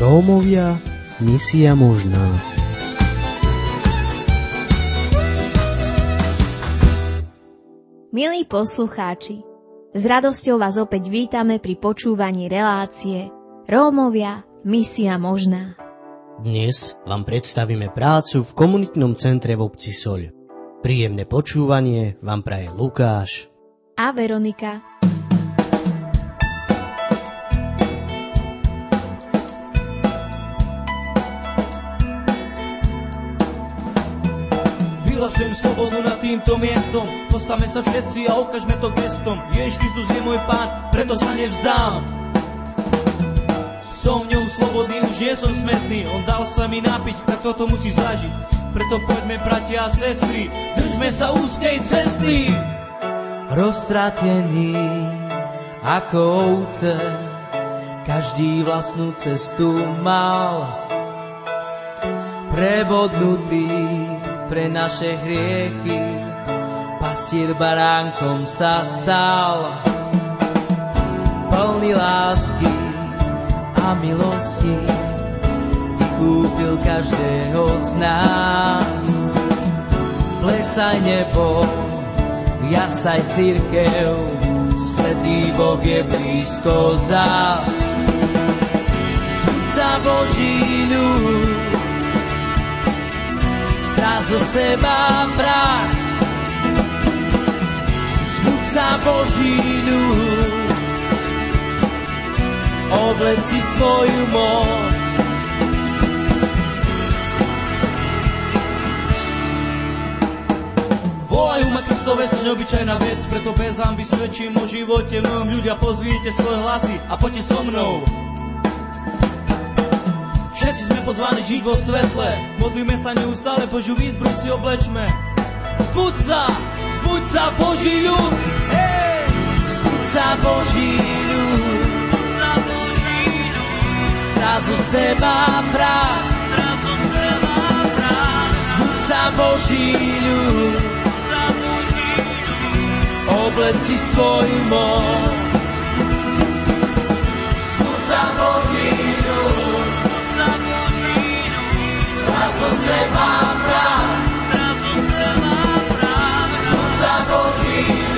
Rómovia, misia možná. Milí poslucháči, s radosťou vás opäť vítame pri počúvaní relácie Rómovia, misia možná. Dnes vám predstavíme prácu v komunitnom centre v obci Soľ. Príjemné počúvanie vám praje Lukáš a Veronika. Vyhlasujem slobodu nad týmto miestom. Postavme sa všetci a ukážme to gestom. Ježiš Kristus je môj pán, preto sa nevzdám. Som v ňom slobodný, už nie som smetný. On dal sa mi napiť, tak toto musí zažiť. Preto poďme, bratia a sestry Držme sa úzkej cesty. Roztratený ako ovce Každý vlastnú cestu mal. Prebodnutý pre naše hriechy. Pastier baránkom sa stal, plný lásky a milosti. Vykúpil každého z nás. Plesaj nebo, jasaj církev, Svetý Boh je blízko zás. Sudca Boží ľud, strach zo seba prach. Zbud sa Boží ľud, obleci svoju moc. Volajú ma Kristové sa neobyčajná vec, preto bez vám vysvedčím o živote mojom ľudia, pozvíte svoje hlasy a poďte so mnou. Pozvaní žiť vo svetle, modlíme sa neustále, Božiu výzbru si oblečme. Zbuď sa, zbuď sa Boží ľud, hey! Zbuď sa Boží ľud, Zrazu seba prach, zbuď sa Boží ľud, obleci svoju moc. Zbuď sa Boží seba. Zbud sa Boží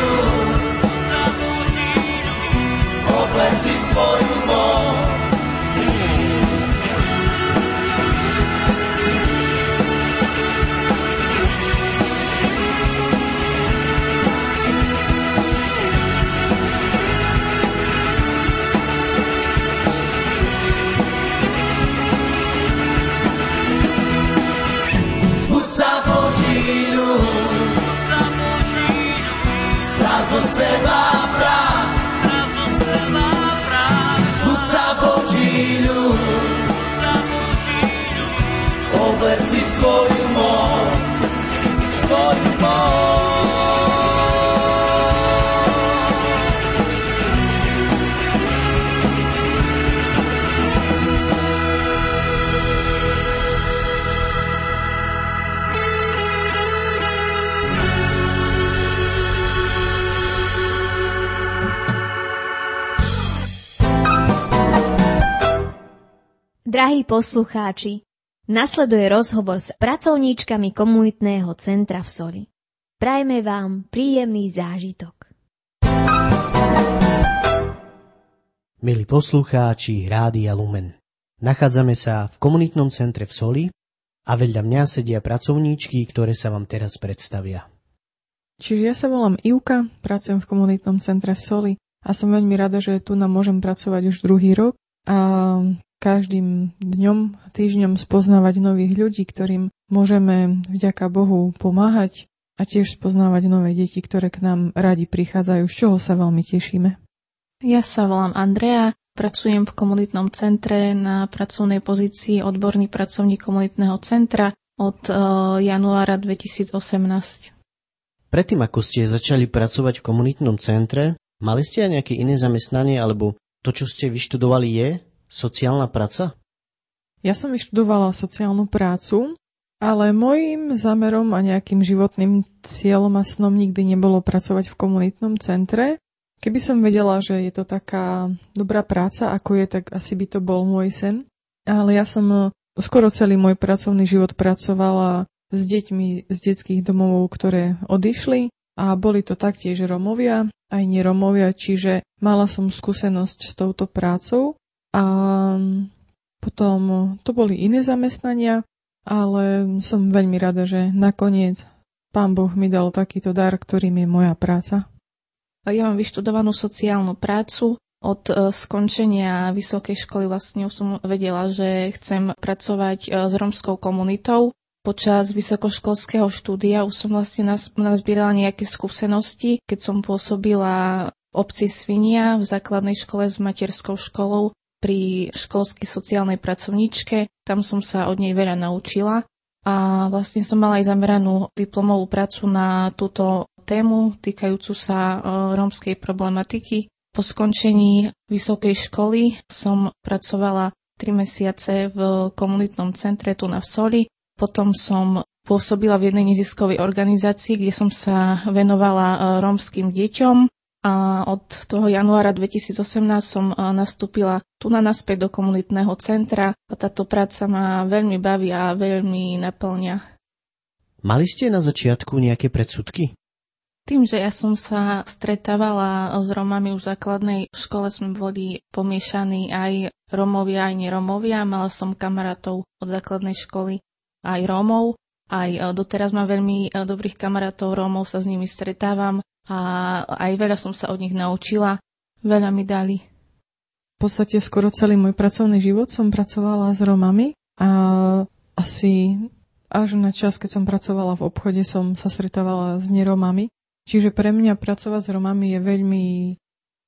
Drahí poslucháči, nasleduje rozhovor s pracovníčkami komunitného centra v Soli. Prajme vám príjemný zážitok. Milí poslucháči Rádia Lumen, nachádzame sa v komunitnom centre v Soli a vedľa mňa sedia pracovníčky, ktoré sa vám teraz predstavia. Čiže ja sa volám Ivka, pracujem v komunitnom centre v Soli a som veľmi rada, že tu nám môžem pracovať už druhý rok a každým dňom, týždňom spoznávať nových ľudí, ktorým môžeme vďaka Bohu pomáhať a tiež spoznávať nové deti, ktoré k nám radi prichádzajú, z čoho sa veľmi tešíme. Ja sa volám Andrea, pracujem v komunitnom centre na pracovnej pozícii odborný pracovník komunitného centra od uh, januára 2018. Predtým, ako ste začali pracovať v komunitnom centre, mali ste aj nejaké iné zamestnanie alebo to, čo ste vyštudovali, je sociálna práca? Ja som vyštudovala sociálnu prácu, ale môjim zámerom a nejakým životným cieľom a snom nikdy nebolo pracovať v komunitnom centre. Keby som vedela, že je to taká dobrá práca, ako je, tak asi by to bol môj sen. ale ja som skoro celý môj pracovný život pracovala s deťmi z detských domov, ktoré odišli a boli to taktiež Romovia, aj neromovia, čiže mala som skúsenosť s touto prácou a potom to boli iné zamestnania, ale som veľmi rada, že nakoniec pán Boh mi dal takýto dar, ktorým je moja práca. Ja mám vyštudovanú sociálnu prácu. Od e, skončenia vysokej školy vlastne som vedela, že chcem pracovať e, s romskou komunitou Počas vysokoškolského štúdia už som vlastne nazbierala nejaké skúsenosti, keď som pôsobila v obci Svinia v základnej škole s materskou školou pri školskej sociálnej pracovníčke. Tam som sa od nej veľa naučila a vlastne som mala aj zameranú diplomovú prácu na túto tému týkajúcu sa e, rómskej problematiky. Po skončení vysokej školy som pracovala 3 mesiace v komunitnom centre tu na Vsoli potom som pôsobila v jednej neziskovej organizácii, kde som sa venovala e, rómskym deťom a od toho januára 2018 som e, nastúpila tu na naspäť do komunitného centra a táto práca ma veľmi baví a veľmi naplňa. Mali ste na začiatku nejaké predsudky? Tým, že ja som sa stretávala s Romami už v základnej škole, sme boli pomiešaní aj Romovia, aj neromovia. Mala som kamarátov od základnej školy aj Rómov. Aj e, doteraz mám veľmi e, dobrých kamarátov Rómov, sa s nimi stretávam a aj veľa som sa od nich naučila. Veľa mi dali. V podstate skoro celý môj pracovný život som pracovala s Rómami a asi až na čas, keď som pracovala v obchode, som sa stretávala s neromami. Čiže pre mňa pracovať s Romami je veľmi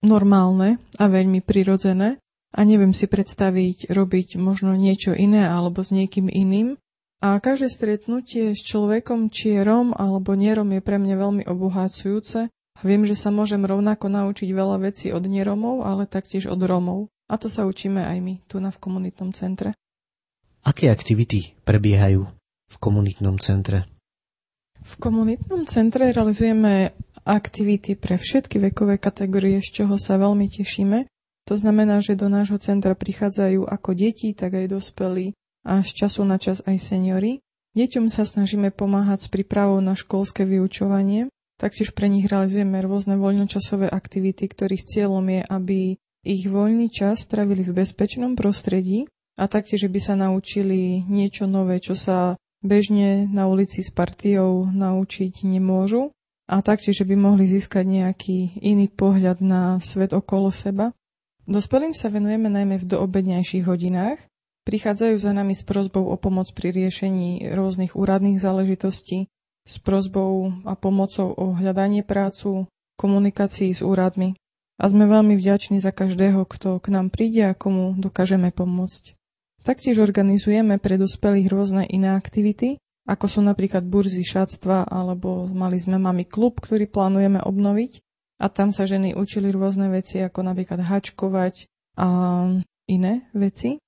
normálne a veľmi prirodzené a neviem si predstaviť robiť možno niečo iné alebo s niekým iným. A každé stretnutie s človekom, či je Rom alebo nerom, je pre mňa veľmi obohacujúce a viem, že sa môžem rovnako naučiť veľa vecí od neromov, ale taktiež od Romov. A to sa učíme aj my, tu na v komunitnom centre. Aké aktivity prebiehajú v komunitnom centre? V komunitnom centre realizujeme aktivity pre všetky vekové kategórie, z čoho sa veľmi tešíme. To znamená, že do nášho centra prichádzajú ako deti, tak aj dospelí a z času na čas aj seniory. Deťom sa snažíme pomáhať s prípravou na školské vyučovanie, taktiež pre nich realizujeme rôzne voľnočasové aktivity, ktorých cieľom je, aby ich voľný čas stravili v bezpečnom prostredí a taktiež by sa naučili niečo nové, čo sa bežne na ulici s partiou naučiť nemôžu a taktiež by mohli získať nejaký iný pohľad na svet okolo seba. Dospelým sa venujeme najmä v doobednejších hodinách, Prichádzajú za nami s prozbou o pomoc pri riešení rôznych úradných záležitostí, s prozbou a pomocou o hľadanie prácu, komunikácii s úradmi. A sme veľmi vďační za každého, kto k nám príde a komu dokážeme pomôcť. Taktiež organizujeme pre dospelých rôzne iné aktivity, ako sú napríklad burzy šatstva, alebo mali sme mami klub, ktorý plánujeme obnoviť a tam sa ženy učili rôzne veci, ako napríklad hačkovať a iné veci.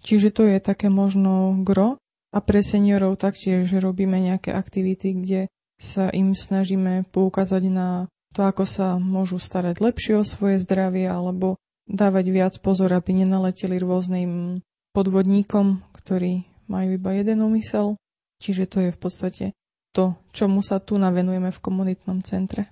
Čiže to je také možno gro. A pre seniorov taktiež robíme nejaké aktivity, kde sa im snažíme poukázať na to, ako sa môžu starať lepšie o svoje zdravie alebo dávať viac pozor, aby nenaleteli rôznym podvodníkom, ktorí majú iba jeden úmysel. Čiže to je v podstate to, čomu sa tu navenujeme v komunitnom centre.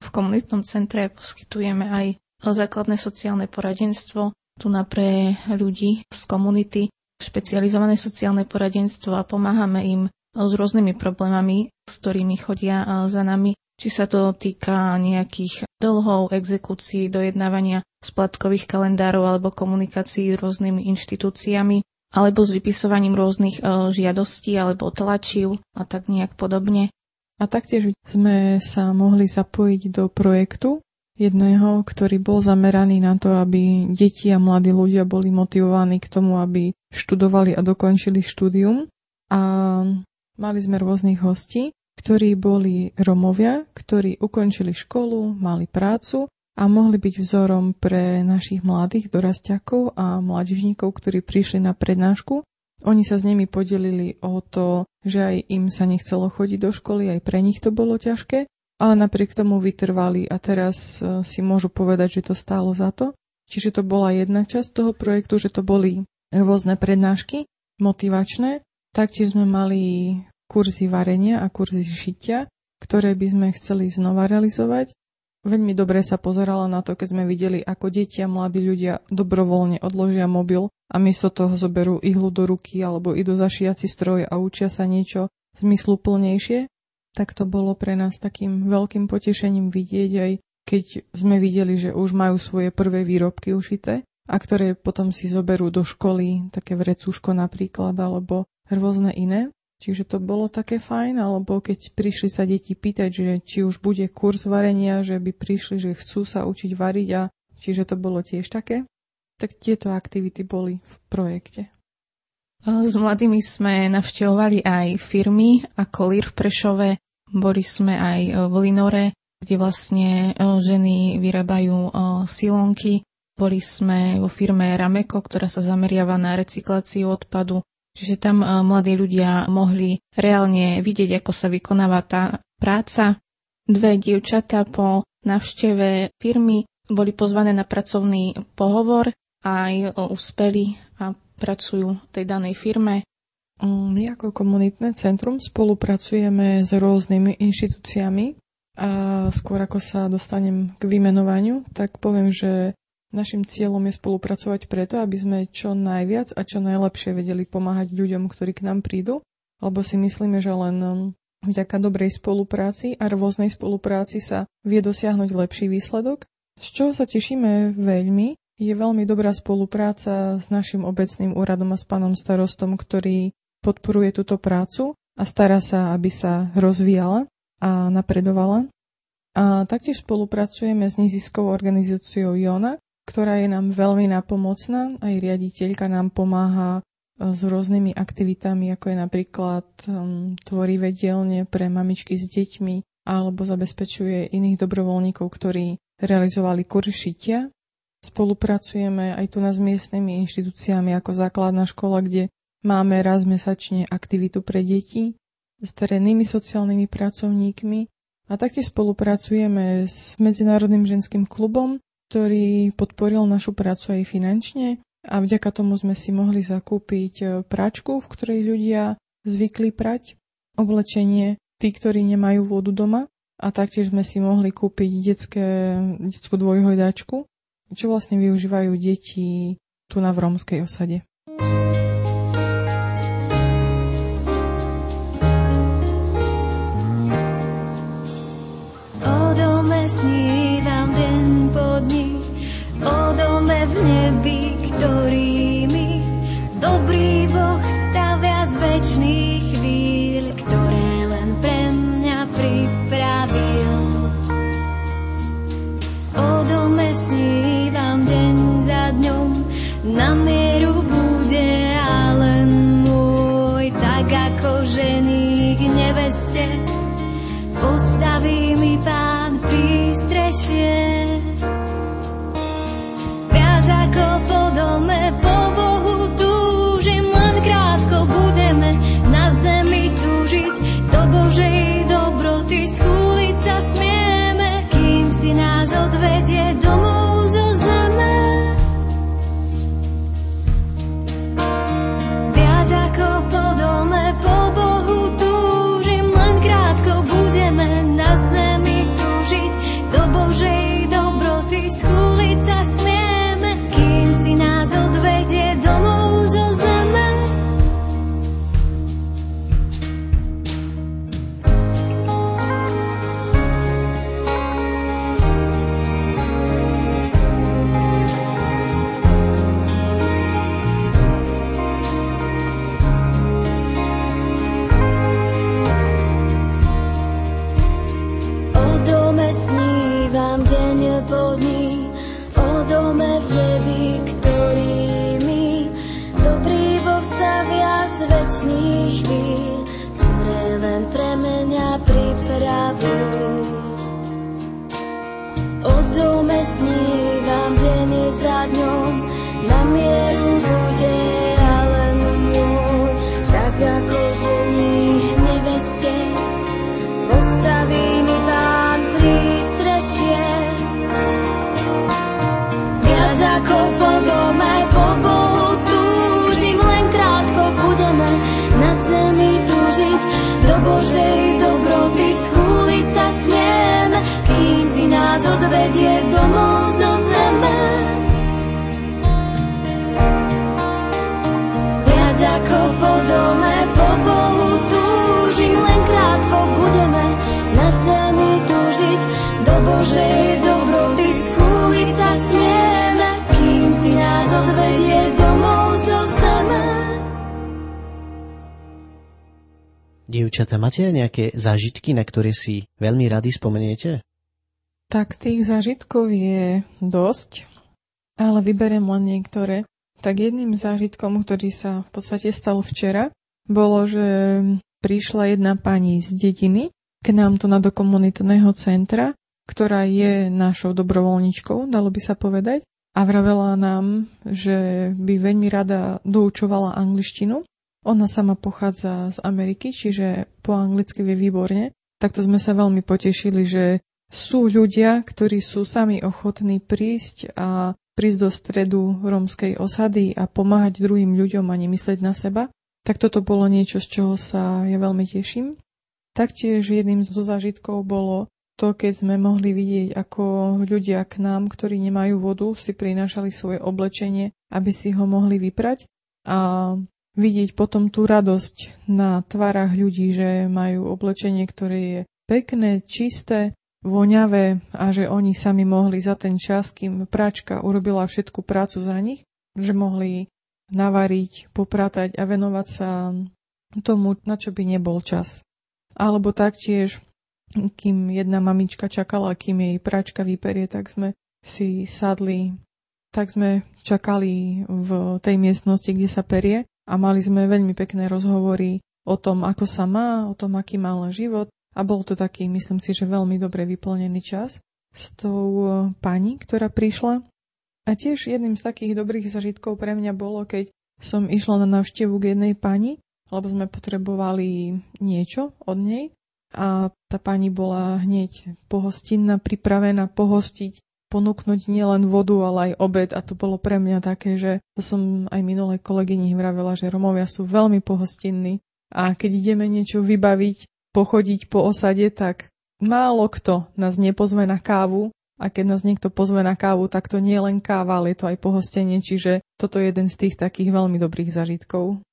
V komunitnom centre poskytujeme aj základné sociálne poradenstvo, tu na pre ľudí z komunity špecializované sociálne poradenstvo a pomáhame im s rôznymi problémami, s ktorými chodia za nami. Či sa to týka nejakých dlhov, exekúcií, dojednávania splatkových kalendárov alebo komunikácií s rôznymi inštitúciami, alebo s vypisovaním rôznych žiadostí alebo tlačiv a tak nejak podobne. A taktiež sme sa mohli zapojiť do projektu, jedného, ktorý bol zameraný na to, aby deti a mladí ľudia boli motivovaní k tomu, aby študovali a dokončili štúdium. A mali sme rôznych hostí, ktorí boli Romovia, ktorí ukončili školu, mali prácu a mohli byť vzorom pre našich mladých dorastiakov a mladížníkov, ktorí prišli na prednášku. Oni sa s nimi podelili o to, že aj im sa nechcelo chodiť do školy, aj pre nich to bolo ťažké ale napriek tomu vytrvali a teraz e, si môžu povedať, že to stálo za to. Čiže to bola jedna časť toho projektu, že to boli rôzne prednášky motivačné. Taktiež sme mali kurzy varenia a kurzy šitia, ktoré by sme chceli znova realizovať. Veľmi dobre sa pozerala na to, keď sme videli, ako deti a mladí ľudia dobrovoľne odložia mobil a miesto toho zoberú ihlu do ruky alebo idú za šiaci stroj a učia sa niečo zmysluplnejšie. Tak to bolo pre nás takým veľkým potešením vidieť aj keď sme videli, že už majú svoje prvé výrobky ušité a ktoré potom si zoberú do školy, také vrecúško napríklad, alebo rôzne iné. Čiže to bolo také fajn, alebo keď prišli sa deti pýtať, že či už bude kurz varenia, že by prišli, že chcú sa učiť variť a čiže to bolo tiež také. Tak tieto aktivity boli v projekte. S mladými sme navštevovali aj firmy ako Lír v Prešove, boli sme aj v Linore, kde vlastne e, ženy vyrábajú silonky. Boli sme vo firme Rameko, ktorá sa zameriava na recykláciu odpadu. Čiže tam mladí ľudia mohli reálne vidieť, ako sa vykonáva tá práca. Dve dievčatá po navšteve firmy boli pozvané na pracovný pohovor a aj uspeli pracujú v tej danej firme. Mm, my ako komunitné centrum spolupracujeme s rôznymi inštitúciami a skôr ako sa dostanem k vymenovaniu, tak poviem, že Našim cieľom je spolupracovať preto, aby sme čo najviac a čo najlepšie vedeli pomáhať ľuďom, ktorí k nám prídu, lebo si myslíme, že len um, vďaka dobrej spolupráci a rôznej spolupráci sa vie dosiahnuť lepší výsledok. Z čoho sa tešíme veľmi, je veľmi dobrá spolupráca s našim obecným úradom a s pánom starostom, ktorý podporuje túto prácu a stará sa, aby sa rozvíjala a napredovala. A taktiež spolupracujeme s neziskovou organizáciou Jona, ktorá je nám veľmi napomocná. Aj riaditeľka nám pomáha e, s rôznymi aktivitami, ako je napríklad um, tvorivé dielne pre mamičky s deťmi alebo zabezpečuje iných dobrovoľníkov, ktorí realizovali kurz šitia. Spolupracujeme aj tu s miestnymi inštitúciami ako základná škola, kde máme raz mesačne aktivitu pre deti s terénnymi sociálnymi pracovníkmi. A taktiež spolupracujeme s Medzinárodným ženským klubom, ktorý podporil našu prácu aj finančne. A vďaka tomu sme si mohli zakúpiť e, pračku, v ktorej ľudia zvykli prať, oblečenie, tí, ktorí nemajú vodu doma. A taktiež sme si mohli kúpiť detské, detskú dvojhojdačku, čo vlastne využívajú deti tu na Vromskej osade. O dome snívam ako po Bohu túžim, len krátko budeme na zemi túžiť. Do Božej dobroty schúliť sa smieme, nás odvedie domov zo zeme. Viac ako po dome, po Bohu túžim, len krátko budeme na zemi túžiť. Do Božej dobroty odvedie domov zo zeme. Dievčata, máte nejaké zážitky, na ktoré si veľmi rady spomeniete? Tak tých zážitkov je dosť, ale vyberiem len niektoré. Tak jedným zážitkom, ktorý sa v podstate stal včera, bolo, že prišla jedna pani z dediny k nám tu na do komunitného centra, ktorá je našou dobrovoľničkou, dalo by sa povedať, a vravela nám, že by veľmi rada doučovala angličtinu. Ona sama pochádza z Ameriky, čiže po anglicky vie výborne. Takto sme sa veľmi potešili, že sú ľudia, ktorí sú sami ochotní prísť a prísť do stredu rómskej osady a pomáhať druhým ľuďom a nemyslieť na seba, tak toto bolo niečo, z čoho sa ja veľmi teším. Taktiež jedným zo zážitkov bolo to, keď sme mohli vidieť, ako ľudia k nám, ktorí nemajú vodu, si prinášali svoje oblečenie, aby si ho mohli vyprať a vidieť potom tú radosť na tvárach ľudí, že majú oblečenie, ktoré je pekné, čisté voňavé a že oni sami mohli za ten čas, kým pračka urobila všetku prácu za nich, že mohli navariť, popratať a venovať sa tomu, na čo by nebol čas. Alebo taktiež, kým jedna mamička čakala, kým jej pračka vyperie, tak sme si sadli, tak sme čakali v tej miestnosti, kde sa perie. A mali sme veľmi pekné rozhovory o tom, ako sa má, o tom, aký mal život. A bol to taký, myslím si, že veľmi dobre vyplnený čas s tou e, pani, ktorá prišla. A tiež jedným z takých dobrých zažitkov pre mňa bolo, keď som išla na návštevu k jednej pani, lebo sme potrebovali niečo od nej a tá pani bola hneď pohostinná, pripravená pohostiť, ponúknuť nielen vodu, ale aj obed. A to bolo pre mňa také, že to som aj minulej kolegyni vravela, že Romovia sú veľmi pohostinní. A keď ideme niečo vybaviť, pochodiť po osade, tak málo kto nás nepozve na kávu. A keď nás niekto pozve na kávu, tak to nie je len káva, ale je to aj pohostenie, čiže toto je jeden z tých takých veľmi dobrých zážitkov.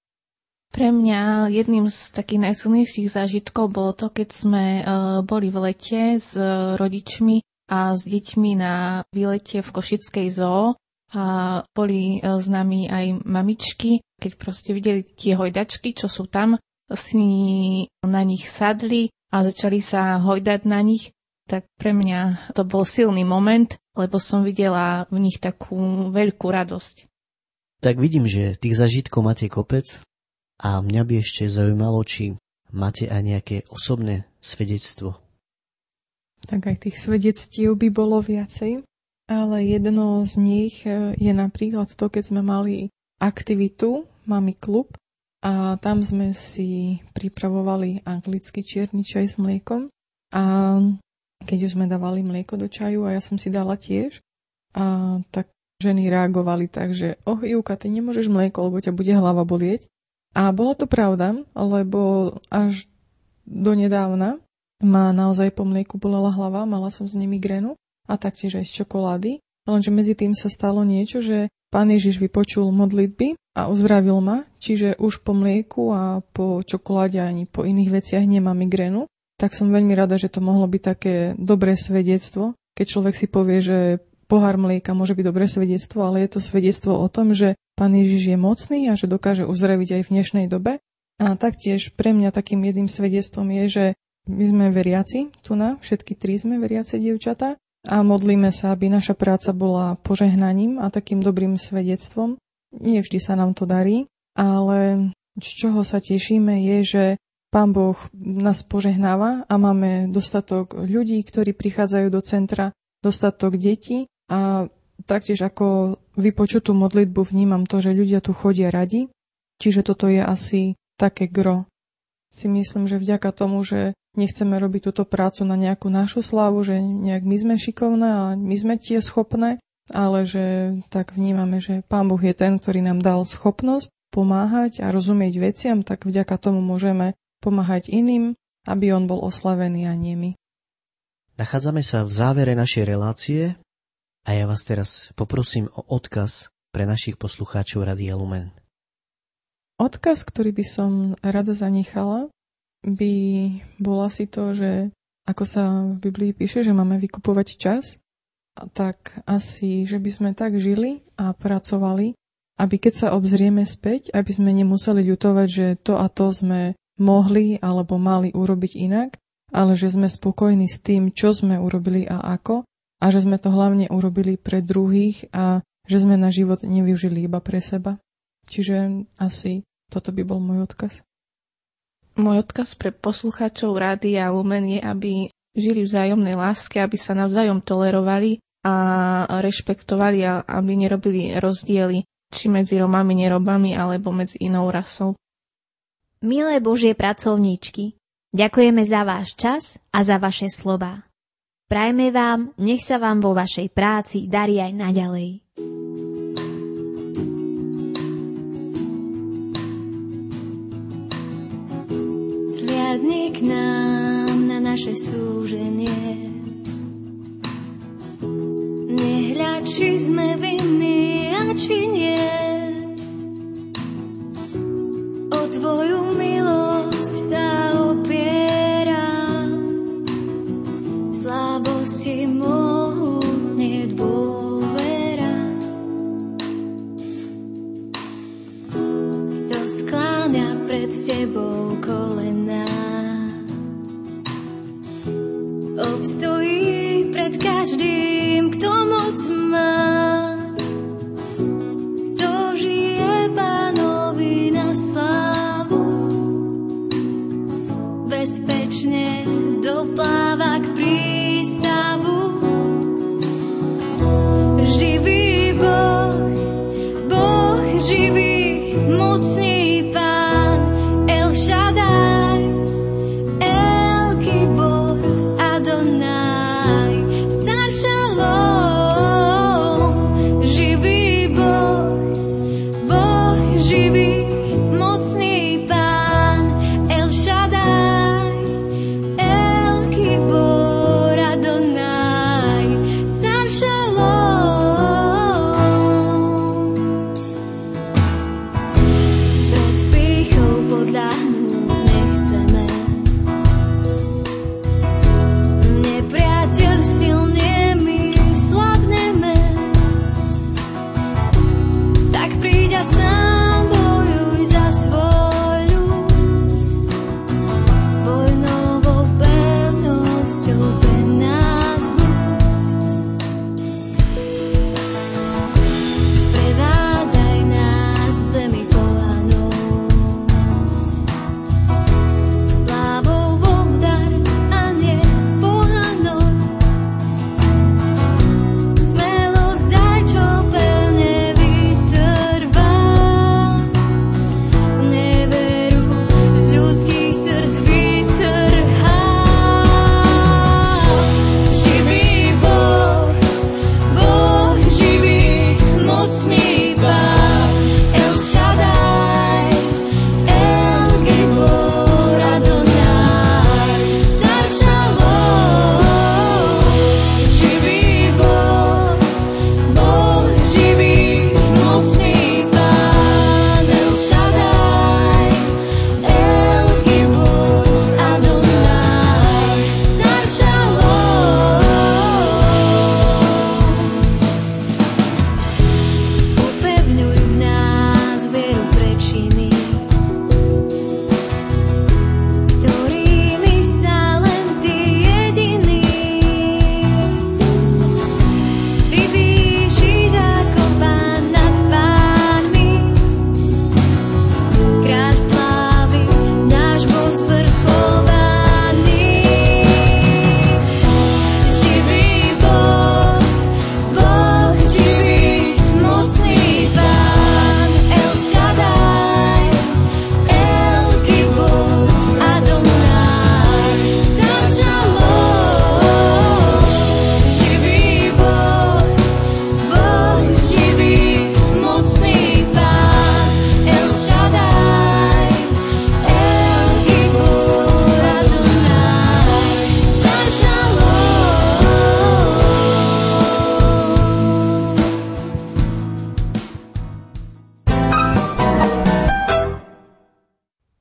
Pre mňa jedným z takých najsilnejších zážitkov bolo to, keď sme uh, boli v lete s uh, rodičmi a s deťmi na výlete v Košickej zoo a boli uh, s nami aj mamičky, keď proste videli tie hojdačky, čo sú tam, si na nich sadli a začali sa hojdať na nich, tak pre mňa to bol silný moment, lebo som videla v nich takú veľkú radosť. Tak vidím, že tých zažitkov máte kopec a mňa by ešte zaujímalo, či máte aj nejaké osobné svedectvo. Tak aj tých svedectiev by bolo viacej, ale jedno z nich eh, je napríklad to, keď sme mali aktivitu, máme klub, a tam sme si pripravovali anglický čierny čaj s mliekom a keď už sme dávali mlieko do čaju a ja som si dala tiež, a tak ženy reagovali tak, že oh Ivka, ty nemôžeš mlieko, lebo ťa bude hlava bolieť. A bola to pravda, lebo až do nedávna ma naozaj po mlieku bolela hlava, mala som z nimi grenu a taktiež aj z čokolády. Lenže medzi tým sa stalo niečo, že pán Ježiš vypočul modlitby a uzdravil ma, čiže už po mlieku a po čokoláde ani po iných veciach nemám migrénu, tak som veľmi rada, že to mohlo byť také dobré svedectvo, keď človek si povie, že pohár mlieka môže byť dobré svedectvo, ale je to svedectvo o tom, že Pán Ježiš je mocný a že dokáže uzdraviť aj v dnešnej dobe. A taktiež pre mňa takým jedným svedectvom je, že my sme veriaci, tu na všetky tri sme veriace dievčatá a modlíme sa, aby naša práca bola požehnaním a takým dobrým svedectvom nie vždy sa nám to darí, ale z čoho sa tešíme je, že Pán Boh nás požehnáva a máme dostatok ľudí, ktorí prichádzajú do centra, dostatok detí a taktiež ako vypočutú modlitbu vnímam to, že ľudia tu chodia radi, čiže toto je asi také gro. Si myslím, že vďaka tomu, že nechceme robiť túto prácu na nejakú našu slávu, že nejak my sme šikovné a my sme tie schopné, ale že tak vnímame, že Pán Boh je ten, ktorý nám dal schopnosť pomáhať a rozumieť veciam, tak vďaka tomu môžeme pomáhať iným, aby on bol oslavený a nie my. Nachádzame sa v závere našej relácie a ja vás teraz poprosím o odkaz pre našich poslucháčov Radia Lumen. Odkaz, ktorý by som rada zanechala, by bol asi to, že ako sa v Biblii píše, že máme vykupovať čas, tak asi, že by sme tak žili a pracovali, aby keď sa obzrieme späť, aby sme nemuseli ľutovať, že to a to sme mohli alebo mali urobiť inak, ale že sme spokojní s tým, čo sme urobili a ako a že sme to hlavne urobili pre druhých a že sme na život nevyužili iba pre seba. Čiže asi toto by bol môj odkaz. Môj odkaz pre poslucháčov Rády a Lumen je, aby žili v vzájomnej láske, aby sa navzájom tolerovali a rešpektovali a aby nerobili rozdiely či medzi Romami, nerobami, alebo medzi inou rasou. Milé Božie pracovníčky, ďakujeme za váš čas a za vaše slova. Prajme vám, nech sa vám vo vašej práci darí aj naďalej. Zliadni k nám na naše súženie. Nehľad, či sme vinní a či nie.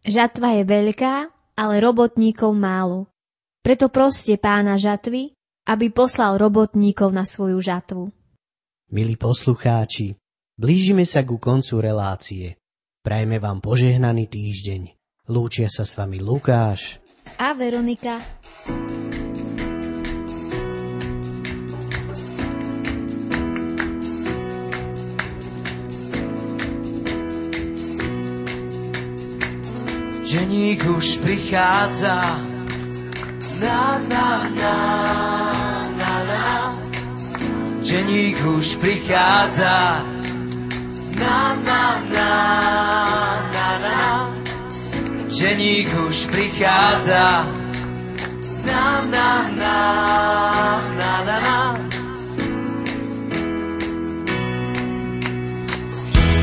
Žatva je veľká, ale robotníkov málo. Preto proste pána žatvy, aby poslal robotníkov na svoju žatvu. Milí poslucháči, blížime sa ku koncu relácie. Prajme vám požehnaný týždeň. Lúčia sa s vami Lukáš a Veronika. Ženík už prichádza na, na, na, na, na. Ženík už prichádza na, na, na, na, na. Ženík už prichádza na, na, na, na, na, na.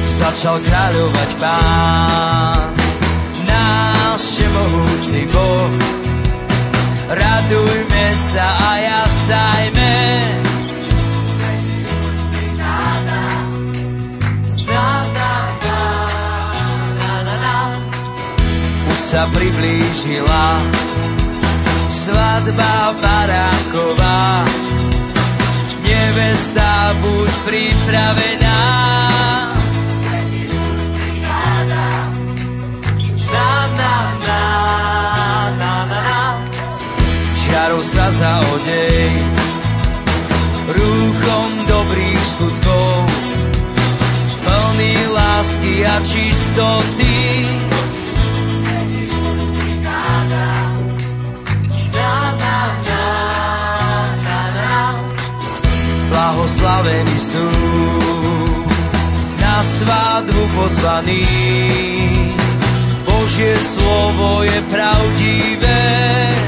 Začal kráľovať pán náš všemohúci Boh. Radujme sa a jasajme. Sa priblížila svadba baránková. Nevesta, buď pripravená. Sa zaodej rúchom dobrých skutkov plný lásky a čistoty. Blahoslavení sú na svadbu pozvaní Božie slovo je pravdivé.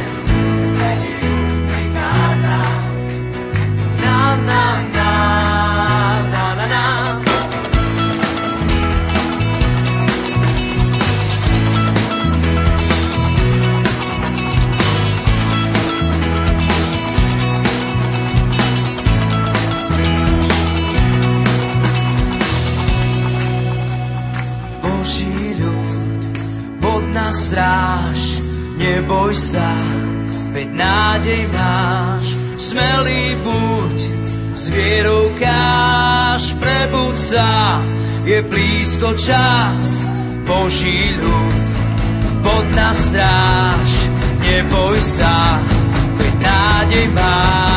Stráž, neboj sa, veď nádej máš, smelý buď, s vierou je blízko čas, Boží ľud, bod na stráž, neboj sa, veď nádej máš,